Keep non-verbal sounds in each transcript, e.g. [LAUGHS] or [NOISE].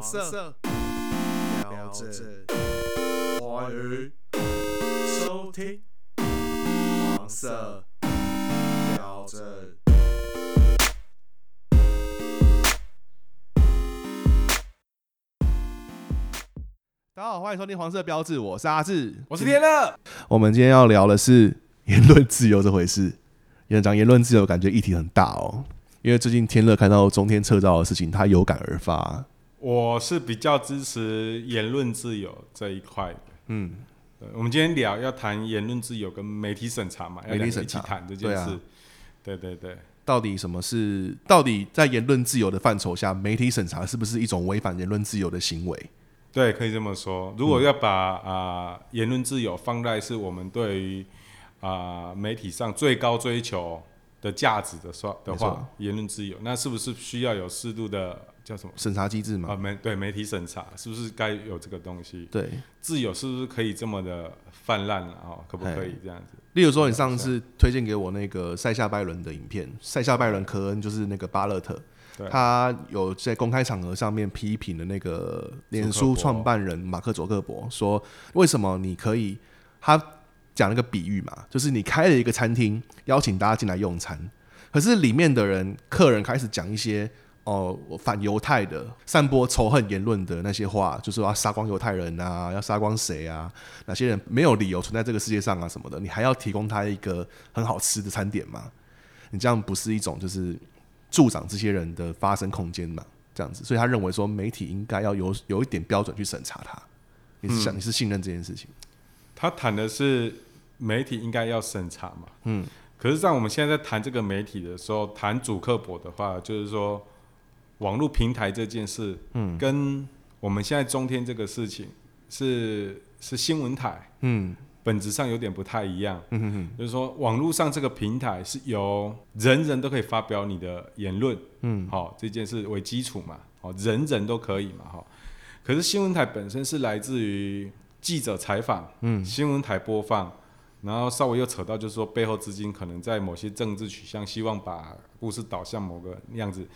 黄色标志，欢迎收听黄色标志。大家好，欢迎收听黄色标志，我是阿志，我是天乐。我们今天要聊的是言论自由这回事。院长，言论自由感觉议题很大哦，因为最近天乐看到中天撤照的事情，他有感而发。我是比较支持言论自由这一块的。嗯，对我们今天聊要谈言论自由跟媒体审查嘛，媒体审查谈这件对啊事。对对对，到底什么是？到底在言论自由的范畴下，媒体审查是不是一种违反言论自由的行为？对，可以这么说。如果要把啊、言论自由放在是我们对于啊、媒体上最高追求的价值的说的话，言论自由，那是不是需要有适度的叫什么审查机制嘛啊嘛？媒对媒体审查，是不是该有这个东西？对，自由是不是可以这么的泛滥了、哦？可不可以这样子？例如说，你上次推荐给我那个塞夏拜伦的影片，塞夏拜伦科恩就是那个巴勒特，他有在公开场合上面批评了那个脸书创办人马克·佐克伯，说为什么你可以他讲了个比喻嘛，就是你开了一个餐厅，邀请大家进来用餐，可是里面的人客人开始讲一些。哦，反犹太的、散播仇恨言论的那些话，就说要杀光犹太人啊，要杀光谁啊？哪些人没有理由存在这个世界上啊什么的，你还要提供他一个很好吃的餐点吗？你这样不是一种就是助长这些人的发声空间嘛？这样子，所以他认为说媒体应该要有有一点标准去审查他。你是想、你是信任这件事情？他谈的是媒体应该要审查嘛，嗯，可是像我们现在在谈这个媒体的时候，谈主客博的话，就是说网络平台这件事，嗯，跟我们现在中天这个事情是是新闻台，嗯。本质上有点不太一样，嗯哼哼，就是说网络上这个平台是由人人都可以发表你的言论，嗯，好、这件事为基础嘛，哦、人人都可以嘛，哈、可是新闻台本身是来自于记者采访，嗯新闻台播放，然后稍微又扯到就是说背后资金可能在某些政治取向，希望把故事导向某个样子，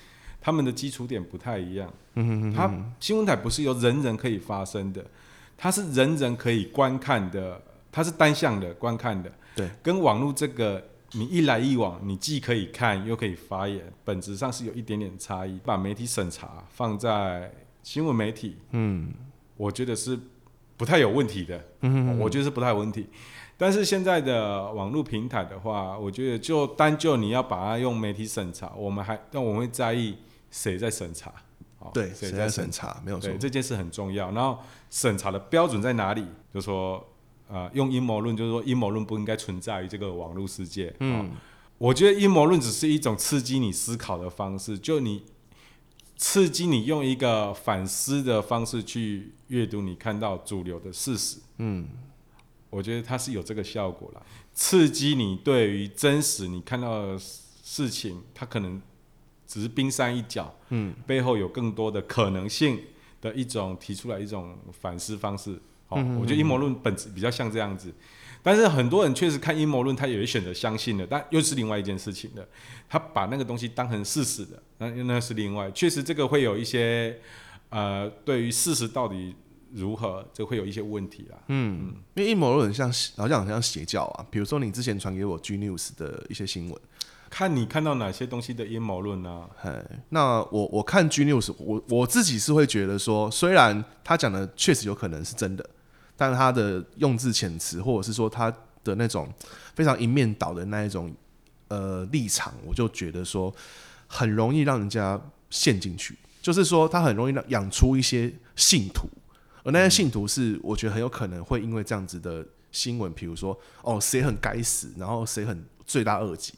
他们的基础点不太一样。嗯哼哼，它新闻台不是由人人可以发声的，它是人人可以观看的，它是单向的观看的。对，跟网络这个你一来一往，你既可以看又可以发言，本质上是有一点点差异。把媒体审查放在新闻媒体，嗯我觉得是不太有问题的。嗯我觉得是不太有问题。但是现在的网络平台的话，我觉得就单就你要把它用媒体审查，我们还但我们会在意谁在审查，哦对，谁谁在审审查？没有错对，，这件事很重要。然后审查的标准在哪里？就说呃，用阴谋论，就是说阴谋论不应该存在于这个网络世界。嗯、嗯我觉得阴谋论只是一种刺激你思考的方式，就你刺激你用一个反思的方式去阅读你看到主流的事实。嗯。我觉得它是有这个效果了，刺激你对于真实你看到的事情，它可能只是冰山一角，嗯，背后有更多的可能性的一种提出来一种反思方式。哦，嗯。我觉得阴谋论本质比较像这样子，但是很多人确实看阴谋论，他也会选择相信的，但又是另外一件事情的，他把那个东西当成事实的，那那是另外，确实这个会有一些呃，对于事实到底如何，这会有一些问题啦。嗯，因为阴谋论很像，好像很像邪教啊。比如说你之前传给我 G News 的一些新闻，看你看到哪些东西的阴谋论呢？哎，那我我看 G News，我我自己是会觉得说，虽然他讲的确实有可能是真的，但他的用字遣词，或者是说他的那种非常一面倒的那一种呃立场，我就觉得说很容易让人家陷进去。就是说，他很容易让养出一些信徒，而那些信徒是我觉得很有可能会因为这样子的新闻，比如说哦谁很该死，然后谁很罪大恶极，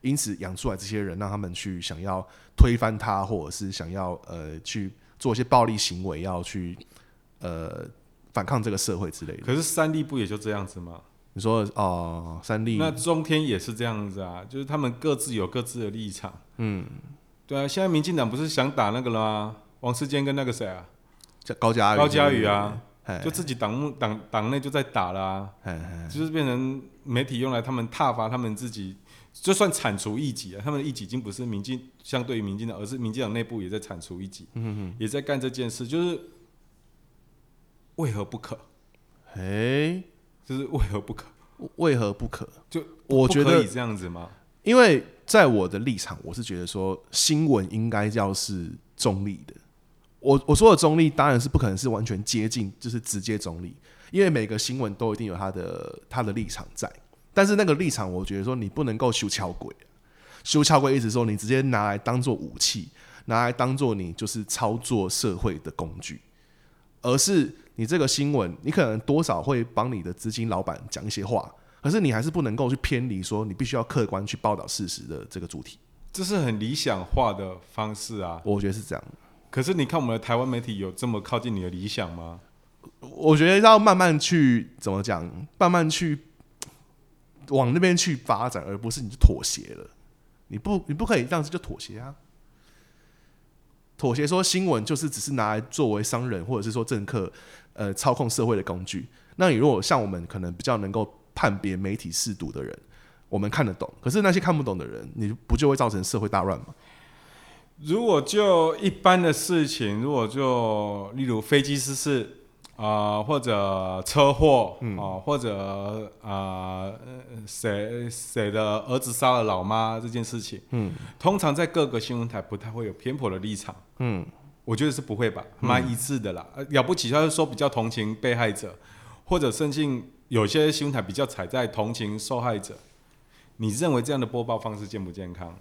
因此养出来这些人，让他们去想要推翻他，或者是想要呃去做一些暴力行为，要去呃反抗这个社会之类的。可是三立不也就这样子吗？你说哦，三立。那中天也是这样子啊，就是他们各自有各自的立场。嗯，对啊，现在民进党不是想打那个了吗？王世坚跟那个谁啊，叫高嘉瑜。高嘉宇啊，哎就自己党目党党内就在打啦、哎哎就是变成媒体用来他们挞伐他们自己就算铲除异己啊，他们的异己已经不是民进相对于民进党，而是民进党内部也在铲除异己，嗯。也在干这件事，就是为何不可？哎，就是为何不可？为何不可？就我觉得不可以这样子吗？因为在我的立场，我是觉得说新闻应该要是中立的。我我说的中立，当然是不可能是完全接近，就是直接中立，因为每个新闻都一定有它的它的立场在。但是那个立场，我觉得说你不能够修桥鬼，修桥鬼意思说你直接拿来当做武器，拿来当做你就是操作社会的工具，而是你这个新闻，你可能多少会帮你的资金老板讲一些话，可是你还是不能够去偏离说你必须要客观去报道事实的这个主题。这是很理想化的方式啊。我觉得是这样。可是你看，我们的台湾媒体有这么靠近你的理想吗？我觉得要慢慢去怎么讲，慢慢去往那边去发展，而不是你就妥协了。你不，你不可以这样子就妥协啊！妥协说新闻就是只是拿来作为商人或者是说政客呃操控社会的工具。那你如果像我们可能比较能够判别媒体试读的人，我们看得懂。可是那些看不懂的人，你不就会造成社会大乱吗？如果就一般的事情，如果就例如飞机失事啊、或者车祸啊、或者啊谁谁的儿子杀了老妈这件事情，嗯，通常在各个新闻台不太会有偏颇的立场，嗯，我觉得是不会吧，蛮一致的啦。呃了不起，他是说比较同情被害者，或者甚至有些新闻台比较踩在同情受害者。你认为这样的播报方式健不健康？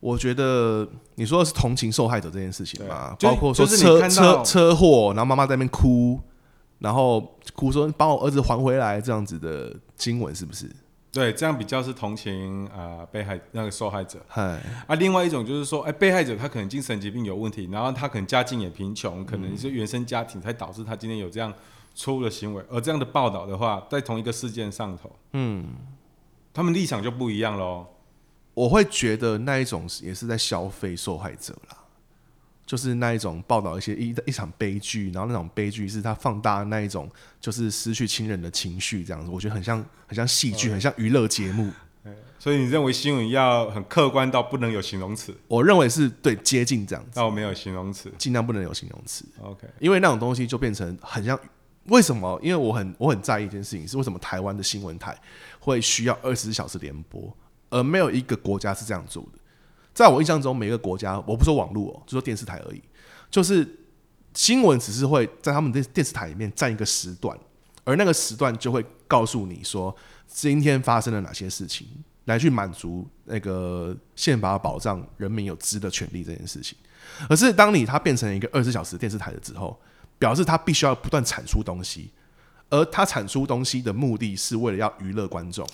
我觉得你说的是同情受害者这件事情嘛，对包括说是你车看车车祸，然后妈妈在那边哭，然后哭说把我儿子还回来这样子的经文是不是？对，这样比较是同情啊、呃被害那个受害者嗨，啊。另外一种就是说，哎、被害者他可能精神疾病有问题，然后他可能家境也贫穷，可能是原生家庭才导致他今天有这样错误的行为。而这样的报道的话，在同一个事件上头，嗯，他们立场就不一样喽。我会觉得那一种也是在消费受害者啦，就是那一种报道一些一一场悲剧，然后那种悲剧是他放大那一种就是失去亲人的情绪这样子，我觉得很像很像戏剧，很像娱乐节目。[LAUGHS] 所以你认为新闻要很客观到不能有形容词，我认为是对接近这样子，我没有形容词。尽量不能有形容词。OK，因为那种东西就变成很像。为什么？因为我很我很在意一件事情，是为什么台湾的新闻台会需要二十四小时连播，而没有一个国家是这样做的。在我印象中，每个国家，我不说网络哦，就说电视台而已，就是新闻只是会在他们的电视台里面占一个时段，而那个时段就会告诉你说今天发生了哪些事情，来去满足那个宪法保障人民有知的权利这件事情。可是当你它变成一个二十小时电视台了之后，表示它必须要不断产出东西，而它产出东西的目的是为了要娱乐观众，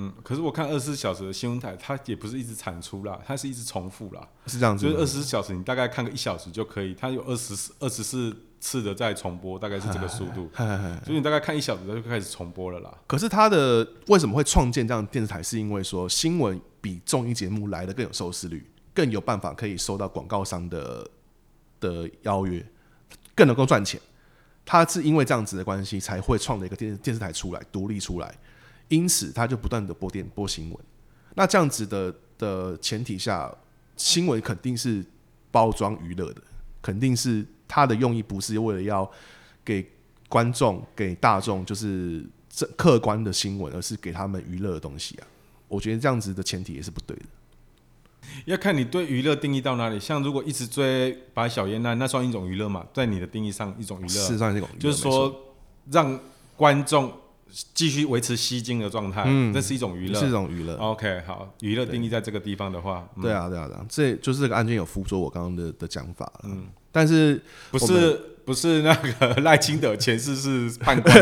嗯，可是我看二十四小时的新闻台，它也不是一直产出啦，它是一直重复啦。是这样子吗。就是二十四小时，你大概看个一小时就可以，它有二十四二十四次的在重播，大概是这个速度，[LAUGHS] 所以你大概看一小时它就开始重播了啦。可是它的为什么会创建这样的电视台？是因为说新闻比综艺节目来的更有收视率，更有办法可以收到广告商的的邀约，更能够赚钱。它是因为这样子的关系，才会创了一个电电视台出来，独立出来，因此他就不断的播电播新闻。那这样子的的前提下，新闻肯定是包装娱乐的，肯定是他的用意不是为了要给观众、给大众就是这客观的新闻，而是给他们娱乐的东西啊。我觉得这样子的前提也是不对的。要看你对娱乐定义到哪里。像如果一直追白小燕那那算一种娱乐嘛，在你的定义上一种娱乐，事实上这种娱乐就是说让观众继续维持吸睛的状态，嗯这是一种娱乐是一。种娱乐。OK，好，娱乐定义在这个地方的话，嗯对啊，对啊，对啊，这就是这个案件有辅佐我刚刚的的讲法了。嗯，但是不是不是那个赖清德前世是判官，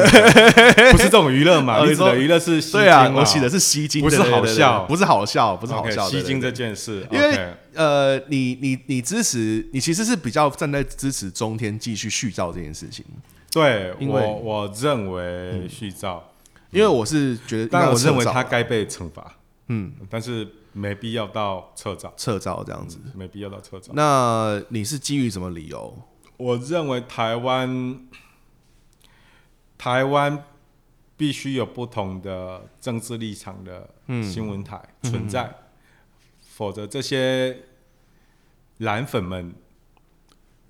[LAUGHS] 不是这种娱乐嘛？你说的娱乐是吸对啊，我写的是吸睛，不是好笑不是好笑，不是好笑，对吸睛这件事，因为呃，你你你支持，你其实是比较站在支持中天继续续照这件事情，对因为我我认为续照，因为我是觉得，但我认为他他该被惩罚，嗯。但是没必要到撤照，撤照这样子。没必要到撤照。那你是基于什么理由？我认为台湾台湾必须有不同的政治立场的新闻台存在，否则这些蓝粉们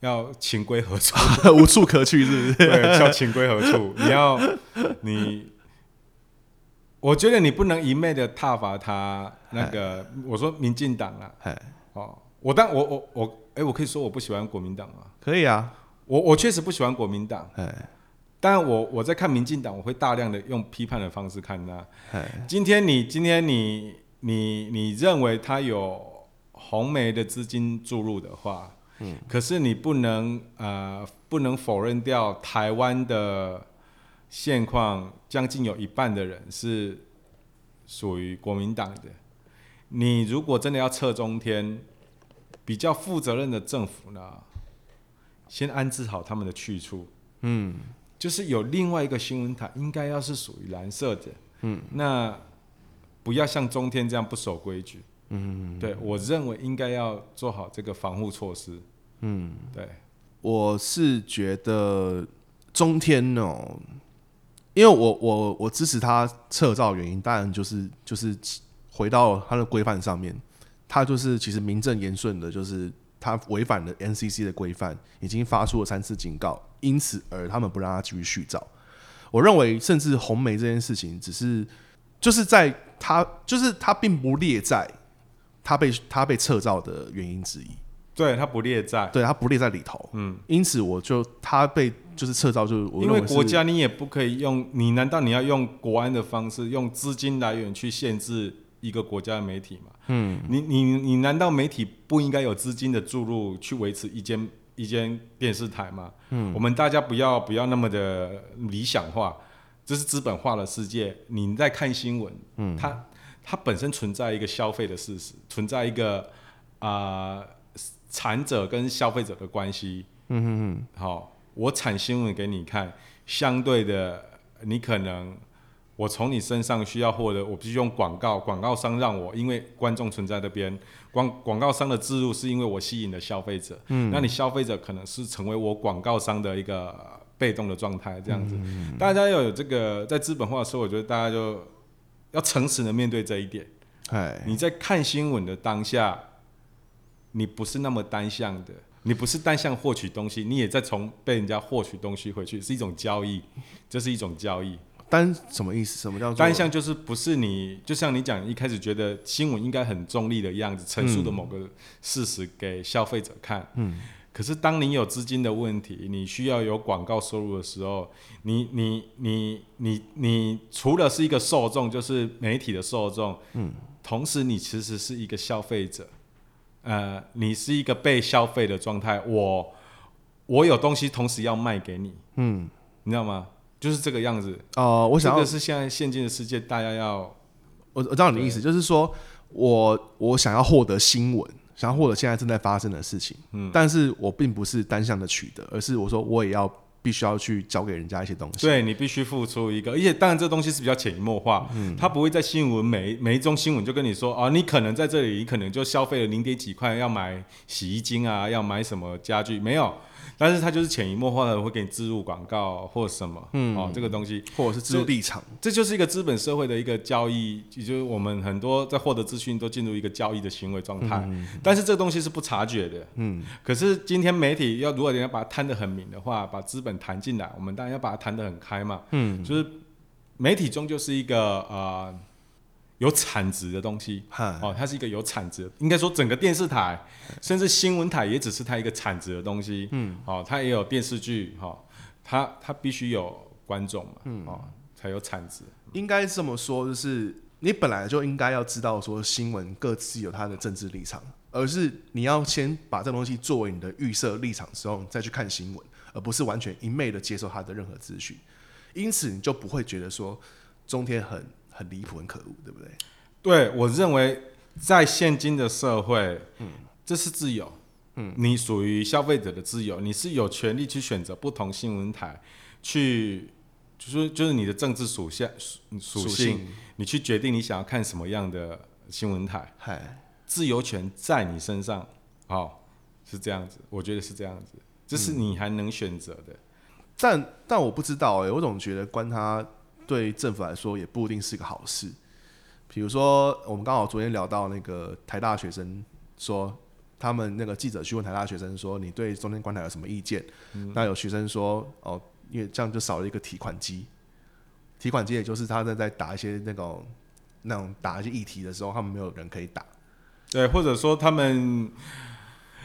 要情归何处？[LAUGHS] 无处可去，是不是？[LAUGHS] 对，要情归何处？[LAUGHS] 你要你，我觉得你不能一昧的挞伐他那个。我说民进党啊，哦，我当我我我，哎，我可以说我不喜欢国民党吗？可以啊，我我确实不喜欢国民党，哎。但我我在看民进党，我会大量的用批判的方式看他。今天你今天你你你认为他有红梅的资金注入的话，嗯，可是你不能呃不能否认掉台湾的现况，将近有一半的人是属于国民党的。你如果真的要测中天，比较负责任的政府呢，先安置好他们的去处，嗯。就是有另外一个新闻台，应该要是属于蓝色的，嗯，那不要像中天这样不守规矩，嗯，对我认为应该要做好这个防护措施，嗯，对，我是觉得中天哦，因为我我我支持他撤照原因，当然就是就是回到他的规范上面，他就是其实名正言顺的，就是。他违反了 NCC 的规范，已经发出了三次警告，因此而他们不让他继续续照。我认为，甚至红梅这件事情，只是就是在他就是他并不列在他被他被撤照的原因之一。对他不列在，对他不列在里头。嗯，因此我就他被就是撤照，就是因为国家你也不可以用，你难道你要用国安的方式，用资金来源去限制？一个国家的媒体吗，嗯，你你你难道媒体不应该有资金的注入去维持一间一间电视台吗？嗯，我们大家不要不要那么的理想化，这是资本化的世界。你在看新闻，嗯，它它本身存在一个消费的事实，存在一个啊产者跟消费者的关系。嗯嗯嗯，好，我产新闻给你看，相对的，你可能。我从你身上需要获得，我必须用广告，广告商让我，因为观众存在那边，广广告商的植入是因为我吸引了消费者，嗯，那你消费者可能是成为我广告商的一个被动的状态，这样子，嗯大家要有这个在资本化的时候，我觉得大家就要诚实的面对这一点，哎，你在看新闻的当下，你不是那么单向的，你不是单向获取东西，你也在从被人家获取东西回去，是一种交易，这是一种交易。单什么意思？什么叫单向？就是不是你，就像你讲一开始觉得新闻应该很中立的样子，陈述的某个事实给消费者看。嗯。可是当你有资金的问题，你需要有广告收入的时候，你你你你你除了是一个受众，就是媒体的受众。嗯。同时，你其实是一个消费者。呃，你是一个被消费的状态。我我有东西，同时要卖给你。嗯。你知道吗？就是这个样子哦，我想这个是现在现今的世界，大家要我我知道你的意思，就是说我我想要获得新闻，想要获得现在正在发生的事情，嗯，但是我并不是单向的取得，而是我说我也要必须要去交给人家一些东西，对你必须付出一个，而且当然这东西是比较潜移默化，嗯，他不会在新闻每每一宗新闻就跟你说啊，你可能在这里，你可能就消费了零点几块要买洗衣精啊，要买什么家具，没有。[LAUGHS] 但是它就是潜移默化的会给你植入广告或什么，嗯哦，这个东西，或者是植入立场，这就是一个资本社会的一个交易，也就是我们很多在获得资讯都进入一个交易的行为状态。但是这个东西是不察觉的，嗯。可是今天媒体要如果人家把它摊得很明的话，把资本谈进来，我们当然要把它谈得很开嘛，嗯。就是媒体终究是一个呃。有产值的东西，哦，它是一个有产值，应该说整个电视台，甚至新闻台也只是它一个产值的东西，嗯，哦，它也有电视剧，哈，它它必须有观众嘛，嗯，哦，才有产值。应该这么说，就是你本来就应该要知道说新闻各自有它的政治立场，而是你要先把这东西作为你的预设立场之后，再去看新闻，而不是完全一昧的接受它的任何资讯，因此你就不会觉得说中天很。很离谱，很可恶，对不对？对我认为，在现今的社会，嗯，这是自由，嗯，你属于消费者的自由，你是有权利去选择不同新闻台，去就是就是你的政治属性属性，你去决定你想要看什么样的新闻台，嗨，自由权在你身上，哦，是这样子，我觉得是这样子，这是你还能选择的，但但我不知道哎，我总觉得关他。对政府来说也不一定是个好事。比如说，我们刚好昨天聊到那个台大学生说，他们那个记者去问台大学生说，你对中间观台有什么意见？那有学生说，哦，因为这样就少了一个提款机。提款机也就是他在在打一些那种那种打一些议题的时候，他们没有人可以打。对，或者说他们，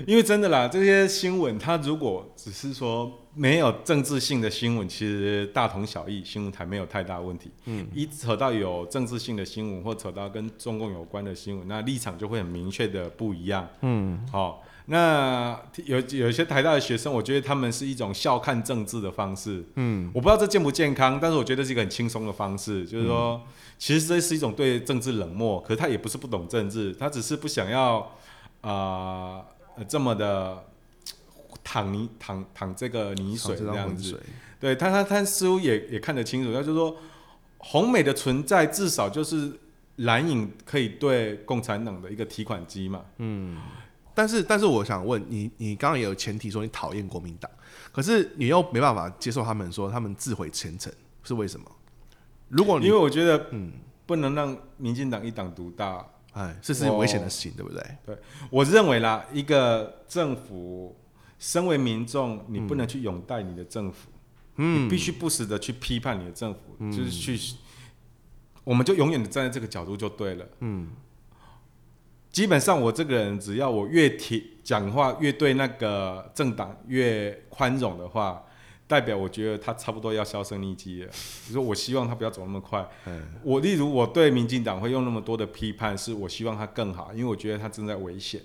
因为真的啦，这些新闻，它如果只是说没有政治性的新闻，其实大同小异，新闻台没有太大问题。嗯，一扯到有政治性的新闻，或扯到跟中共有关的新闻，那立场就会很明确的不一样。嗯，好，那有有一些台大的学生，我觉得他们是一种笑看政治的方式。嗯，我不知道这健不健康，但是我觉得是一个很轻松的方式，就是说。其实这是一种对政治冷漠，可是他也不是不懂政治，他只是不想要啊这么的淌泥淌淌这个泥水这样子。对他他他似乎也也看得清楚，他就说红美的存在至少就是蓝影可以对共产党的一个提款机嘛。嗯，但是但是我想问你，你刚刚也有前提说你讨厌国民党，可是你又没办法接受他们说他们自毁前程，是为什么？如果因为我觉得，嗯，不能让民进党一党独大，哎，这是危险的事情，对不对？对，我认为啦，一个政府，身为民众，你不能去拥戴你的政府，嗯，你必须不时的去批判你的政府，就是去，我们就永远的站在这个角度就对了，嗯。基本上，我这个人只要我越提讲话越对那个政党越宽容的话。代表我觉得他差不多要销声匿迹了。你说我希望他不要走那么快。我例如我对民进党会用那么多的批判，是我希望他更好，因为我觉得他正在危险。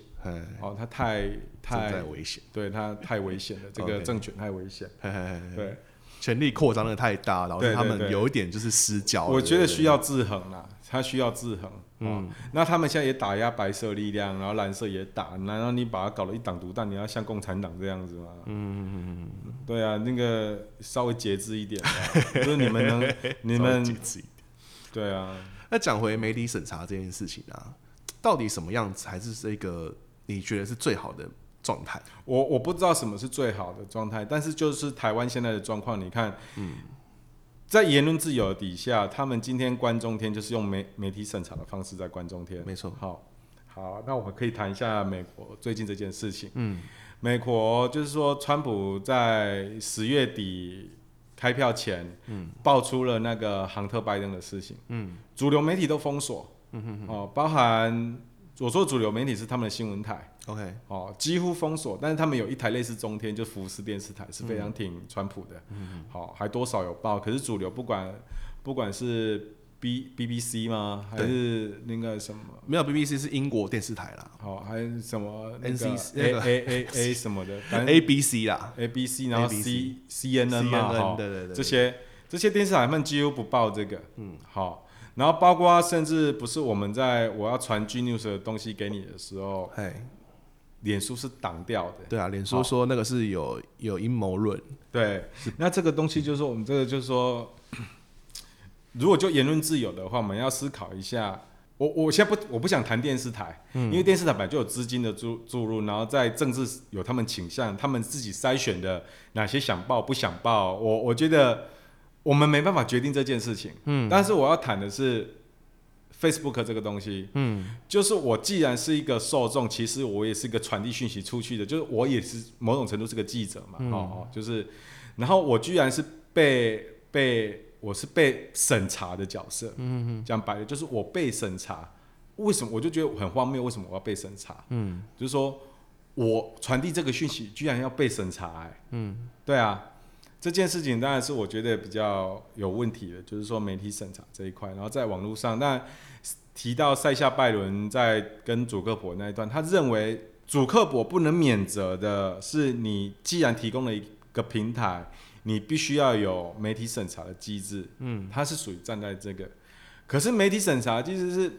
哦，他太太危险，对他太危险了，这个政权太危险。对，权力扩张的太大，然后他们有一点就是失焦。我觉得需要制衡啦，他需要制衡。嗯，那他们现在也打压白色力量，然后蓝色也打，难道你把它搞了一党独大，你要像共产党这样子吗？嗯嗯嗯嗯对啊，那个稍微节制一点，[LAUGHS] 就是你们能，你们节制一点。对啊，那讲回媒体审查这件事情啊，到底什么样子才是这个你觉得是最好的状态？我我不知道什么是最好的状态，但是就是台湾现在的状况，你看，嗯。在言论自由底下，他们今天关中天就是用媒媒体审查的方式在关中天。没错。好，好，那我们可以谈一下美国最近这件事情。嗯，美国就是说，川普在十月底开票前，嗯，爆出了那个杭特拜登的事情。嗯，主流媒体都封锁。嗯哼哼。哦，包含我说主流媒体是他们的新闻台。OK，哦，几乎封锁，但是他们有一台类似中天，就福斯电视台是非常挺川普的，嗯，好，还多少有报，可是主流不管，不管是 B B B C 吗，还是那个什么，没有 B B C 是英国电视台啦，好，还是什么 N C A A A A 什么的，A B C 啦，A B C，然后 C C N N 嘛，对对对，这些这些电视台他们几乎不报这个，嗯，好，然后包括甚至不是我们在我要传 G News 的东西给你的时候，哎。脸书是挡掉的，对啊，脸书说那个是有有阴谋论，对，那这个东西就是说，我们这个就是说，[CLEARS THROAT] 如果就言论自由的话，我们要思考一下。我我现在不我不想谈电视台，因为电视台本来就有资金的注注入，然后在政治有他们倾向，他们自己筛选的哪些想报不想报，我我觉得我们没办法决定这件事情。嗯，但是我要谈的是。Facebook 这个东西，嗯，就是我既然是一个受众，其实我也是一个传递讯息出去的，就是我也是某种程度是个记者嘛，哦哦，就是，然后我居然是被被我是被审查的角色，嗯嗯讲白了就是我被审查，为什么我就觉得很荒谬？为什么我要被审查？嗯，就是说我传递这个讯息居然要被审查，哎，嗯，对啊。这件事情当然是我觉得比较有问题的，就是说媒体审查这一块。然后在网络上，那提到塞夏拜伦在跟主克伯那一段，他认为主克伯不能免责的是，你既然提供了一个平台，你必须要有媒体审查的机制。嗯，他是属于站在这个。可是媒体审查其实是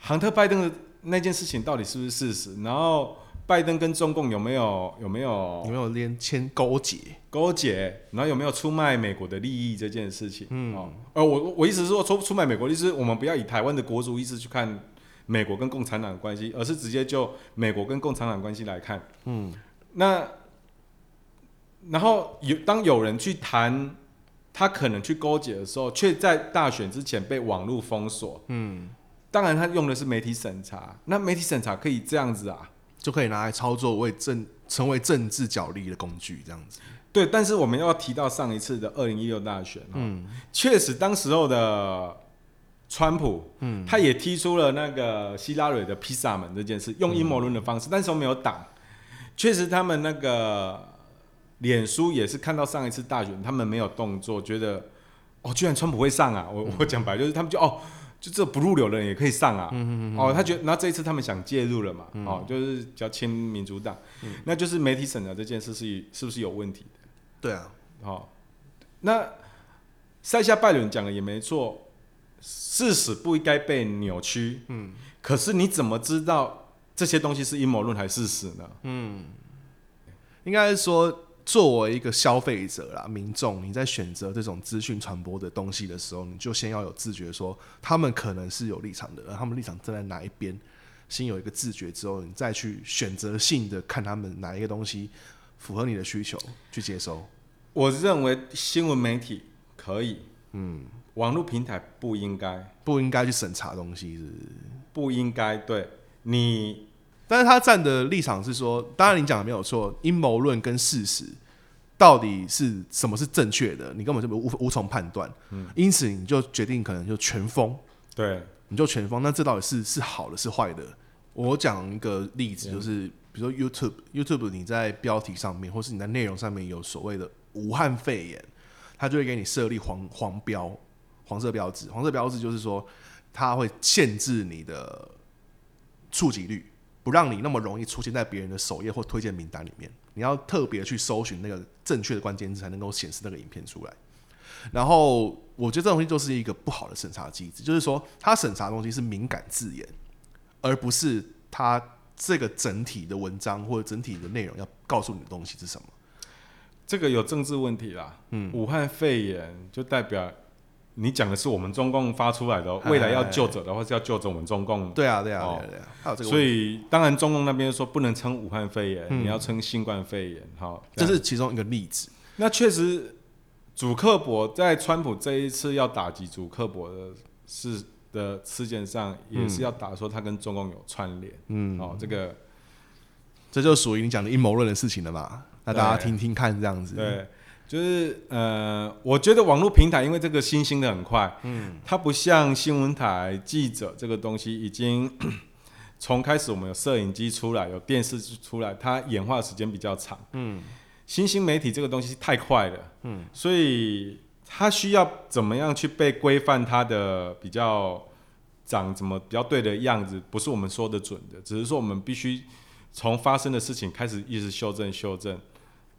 杭特拜登的那件事情到底是不是事实？然后。拜登跟中共有没有有没有有没有连签勾结勾结？然后有没有出卖美国的利益这件事情？嗯，哦，呃，我我意思是说出出卖美国意思，我们不要以台湾的国族意识去看美国跟共产党的关系，而是直接就美国跟共产党关系来看。嗯，那然后有当有人去谈他可能去勾结的时候，却在大选之前被网络封锁。嗯，当然他用的是媒体审查，那媒体审查可以这样子啊，就可以拿来操作为政成为政治角力的工具，这样子。对，但是我们要提到上一次的二零一六大选，嗯，确实当时候的川普，嗯，他也提出了那个希拉蕊的披萨门这件事，用阴谋论的方式，但是没有挡。确实，他们那个脸书也是看到上一次大选，他们没有动作，觉得哦，居然川普会上啊！我 [LAUGHS] 我讲白就是他们就哦，就这不入流的人也可以上啊！哦，他觉得，然后这一次他们想介入了嘛？哦，就是比较亲民主党，那就是媒体审查这件事是是不是有问题？对啊，哦，那塞下拜伦讲的也没错，事实不应该被扭曲。嗯，可是你怎么知道这些东西是阴谋论还是事实呢？嗯，应该是说，作为一个消费者啦，民众，你在选择这种资讯传播的东西的时候，你就先要有自觉，说他们可能是有立场的，而他们立场站在哪一边，先有一个自觉之后，你再去选择性的看他们哪一个东西符合你的需求去接收。我认为新闻媒体可以，嗯，网络平台不应该，不应该去审查东西，是不应该。对你，但是他站的立场是说，当然你讲的没有错，阴谋论跟事实到底是什么是正确的，你根本就无无从判断，嗯，因此你就决定可能就全封，对，你就全封，那这到底是是好的是坏的？我讲一个例子，就是比如说 YouTube，YouTube 你在标题上面，或是你在内容上面有所谓的。武汉肺炎，它就会给你设立黄黄标、黄色标志。黄色标志就是说，它会限制你的触及率，不让你那么容易出现在别人的首页或推荐名单里面。你要特别去搜寻那个正确的关键字，才能够显示那个影片出来。然后，我觉得这东西就是一个不好的审查机制，就是说，它审查东西是敏感字眼，而不是它这个整体的文章或者整体的内容要告诉你的东西是什么。这个有政治问题啦。嗯，武汉肺炎就代表你讲的是我们中共发出来的，未来要救者的话是要救着我们中共。对啊，对啊，对啊。所以当然中共那边说不能称武汉肺炎，你要称新冠肺炎。好，这是其中一个例子。那确实，主克伯在川普这一次要打击主克伯的事的事件上，也是要打说他跟中共有串联。嗯，哦，这个这就属于你讲的阴谋论的事情了嘛。那大家听听看，这样子。对，就是呃，我觉得网络平台因为这个新兴的很快，嗯，它不像新闻台记者这个东西，已经 [COUGHS] 从开始我们有摄影机出来，有电视出来，它演化的时间比较长，嗯，新兴媒体这个东西太快了，嗯，所以它需要怎么样去被规范，它的比较长怎么比较对的样子，不是我们说的准的，只是说我们必须从发生的事情开始一直修正修正。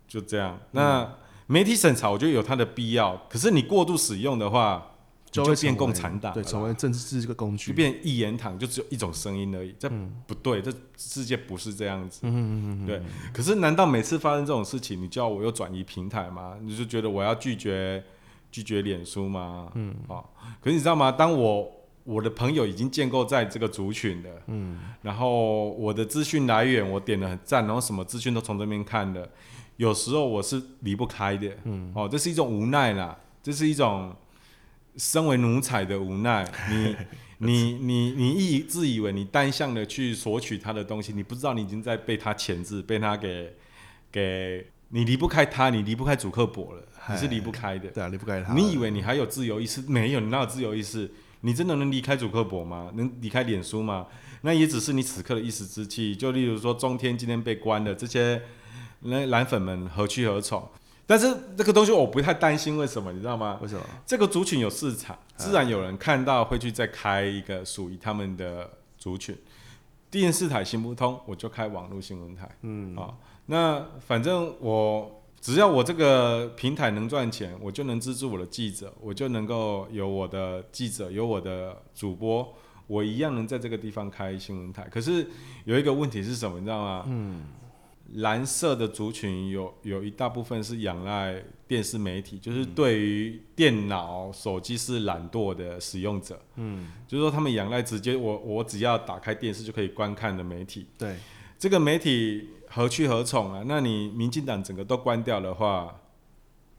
就这样，那媒体审查我觉得有它的必要，可是你过度使用的话，就会变共产党，对，成为政治这个工具，就变一言堂，就只有一种声音而已，这不对，这世界不是这样子，嗯嗯嗯对。可是难道每次发生这种事情，你叫我又转移平台吗？你就觉得我要拒绝拒绝脸书吗？嗯，啊，可是你知道吗？当我我的朋友已经建构在这个族群的，嗯，然后我的资讯来源我点了很赞，然后什么资讯都从这边看的。有时候我是离不开的，嗯，哦，这是一种无奈啦，这是一种身为奴才的无奈。你 [LAUGHS] 你你你一自以为你单向的去索取他的东西，你不知道你已经在被他钳制，被他给给你离不开他，你离不开主克伯了，你是离不开的，对啊，离不开他。你以为你还有自由意识？没有，你哪有自由意识？你真的能离开主克伯吗？能离开脸书吗？那也只是你此刻的一时之气。就例如说，中天今天被关了，这些。那蓝粉们何去何从？但是这个东西我不太担心，为什么？你知道吗？为什么？这个族群有市场，自然有人看到会去再开一个属于他们的族群。电视台行不通，我就开网络新闻台。嗯，啊，那反正我只要我这个平台能赚钱，我就能资助我的记者，我就能够有我的记者，有我的主播，我一样能在这个地方开新闻台。可是有一个问题是什么？你知道吗？嗯。蓝色的族群有有一大部分是仰赖电视媒体，就是对于电脑、手机是懒惰的使用者。嗯，就是说他们仰赖直接我我只要打开电视就可以观看的媒体。对，这个媒体何去何从啊？那你民进党整个都关掉的话，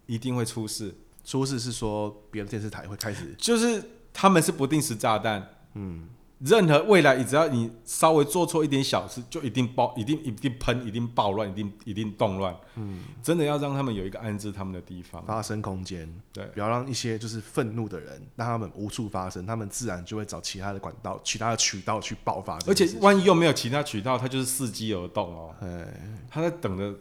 一定会出事。出事是说别的电视台会开始就是他们是不定时炸弹，嗯，任何未来只要你稍微做错一点小事，就一定爆，一定一定喷，一定暴乱，一定一定动乱，嗯，真的要让他们有一个安置他们的地方，发生空间，对，不要让一些就是愤怒的人让他们无处发生，他们自然就会找其他的管道、其他的渠道去爆发而且。万一又没有其他渠道，他就是伺机而动哦，哎，他在等着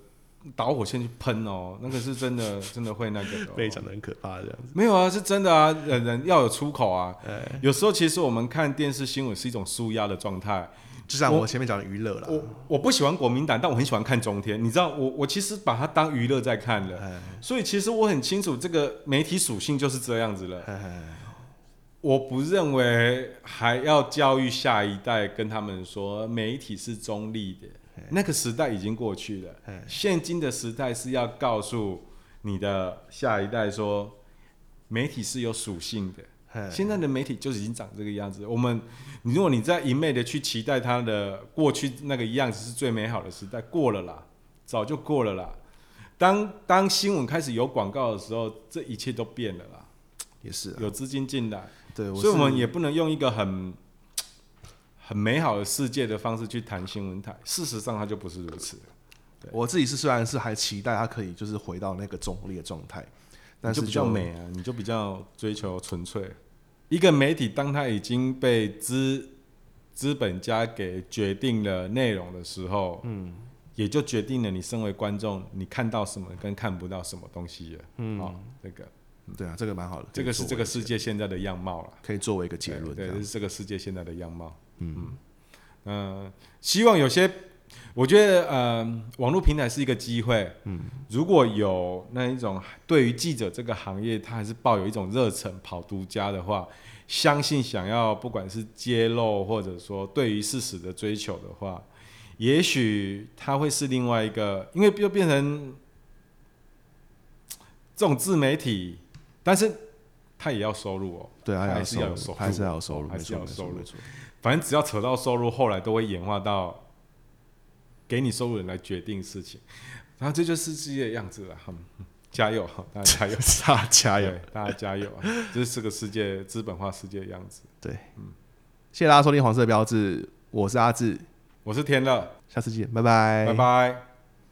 导火线去喷哦，那个是真的，[LAUGHS] 真的会那个非常的很可怕这样子。没有啊，是真的啊，人人要有出口啊。哎，有时候其实我们看电视新闻是一种舒压的状态。就像我前面讲的娱乐啦，我我不喜欢国民党，但我很喜欢看中天。你知道，我我其实把它当娱乐在看了，哎所以其实我很清楚这个媒体属性就是这样子了。哎我不认为还要教育下一代，跟他们说媒体是中立的，那个时代已经过去了哎。现今的时代是要告诉你的下一代说，媒体是有属性的。哎，现在的媒体就已经长这个样子。我们，如果你在一昧的去期待它的过去那个样子是最美好的时代，过了啦，早就过了啦。当当新闻开始有广告的时候，这一切都变了啦，也是啊，有资金进来，对，所以我们也不能用一个很很美好的世界的方式去谈新闻台。事实上，它就不是如此。我自己是虽然是还期待它可以就是回到那个中立的状态，但你就是比较美啊，你就比较追求纯粹。一个媒体，当它已经被资资本家给决定了内容的时候，嗯，也就决定了你身为观众，你看到什么跟看不到什么东西了。嗯，哦，这个对啊，这个蛮好的，这个是这个世界现在的样貌了。可以作为一个结论，对，是这个世界现在的样貌。嗯嗯，希望有些，我觉得呃，网络平台是一个机会。嗯，如果有那一种对于记者这个行业，他还是抱有一种热忱跑独家的话，相信想要不管是揭露或者说对于事实的追求的话，也许他会是另外一个，因为又变成这种自媒体，但是他也要收入哦。对啊，还要是要有收入还是要有收入，还是要有收入反正只要扯到收入，后来都会演化到给你收入人来决定事情，然后这就是世界的样子了。嗯，加油哈，大家加油，大家加 [LAUGHS] 油！大家加油啊！这是这个世界资本化世界的样子。对，嗯，谢谢大家收听黄色标志，我是阿志，我是天乐，下次见，拜拜，拜拜。